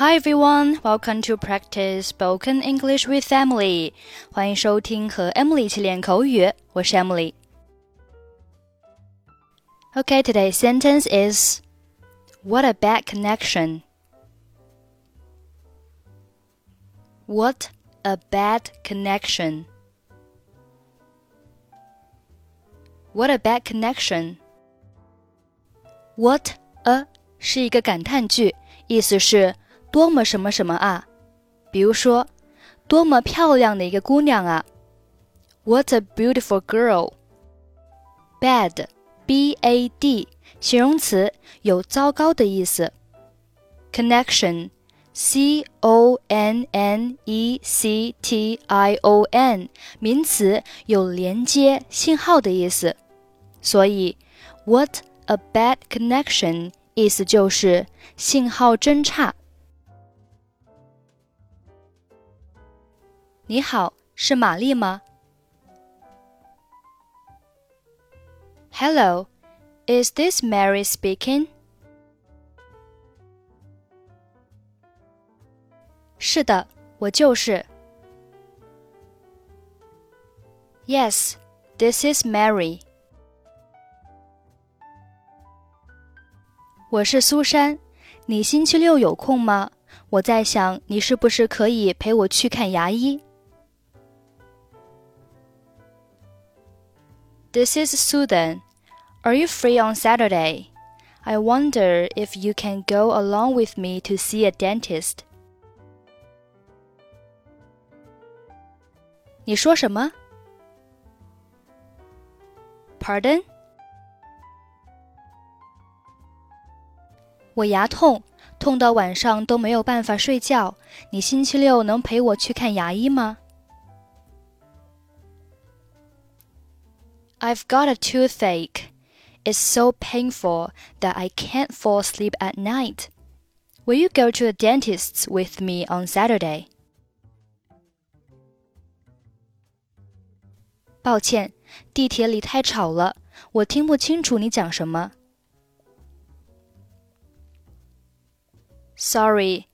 Hi everyone, welcome to practice spoken English with Emily. 欢迎收听和 Emily 一起练口语，我是 Emily。Okay, today's sentence is What a bad connection. What a bad connection. What a bad connection. What a 是一个感叹句，意思是 多么什么什么啊！比如说，多么漂亮的一个姑娘啊！What a beautiful girl! Bad, B-A-D，形容词，有糟糕的意思。Connection, C-O-N-N-E-C-T-I-O-N，名词，有连接、信号的意思。所以，What a bad connection，意思就是信号真差。你好，是玛丽吗？Hello, is this Mary speaking? 是的，我就是。Yes, this is Mary. 我是苏珊，你星期六有空吗？我在想，你是不是可以陪我去看牙医 ？This is Susan. Are you free on Saturday? I wonder if you can go along with me to see a dentist. 你说什么？Pardon? 我牙痛，痛到晚上都没有办法睡觉。你星期六能陪我去看牙医吗 ？I've got a toothache. It's so painful that I can't fall asleep at night. Will you go to the dentist with me on Saturday? 抱歉，地铁里太吵了，我听不清楚你讲什么。Sorry,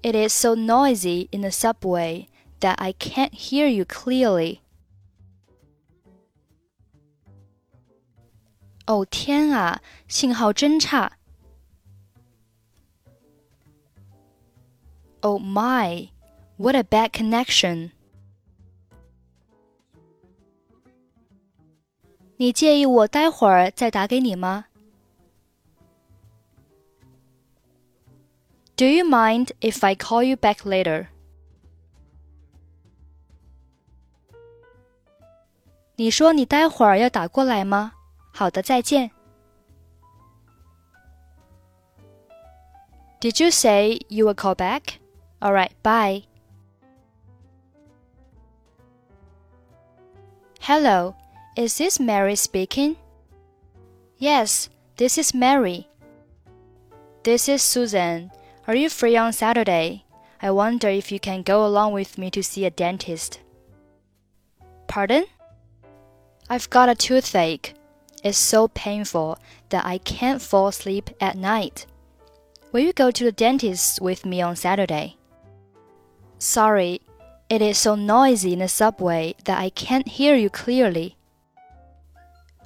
it is so noisy in the subway that I can't hear you clearly. 哦天啊，信号真差！Oh my, what a bad connection! 你介意我待会儿再打给你吗？Do you mind if I call you back later? 你说你待会儿要打过来吗？ 好的，再见。Did you say you will call back? All right, bye. Hello, is this Mary speaking? Yes, this is Mary. This is Susan. Are you free on Saturday? I wonder if you can go along with me to see a dentist. Pardon? I've got a toothache is so painful that I can't fall asleep at night. Will you go to the dentist with me on Saturday? Sorry, it is so noisy in the subway that I can't hear you clearly.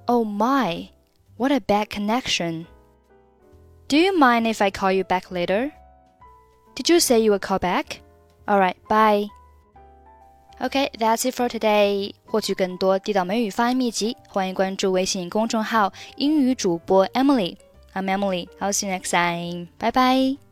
Oh my, what a bad connection. Do you mind if I call you back later? Did you say you would call back? Alright, bye. Okay, that's it for today. 获取更多地道美语发音秘籍，欢迎关注微信公众号“英语主播 Emily”。I'm Emily. I'll see you next time. Bye bye.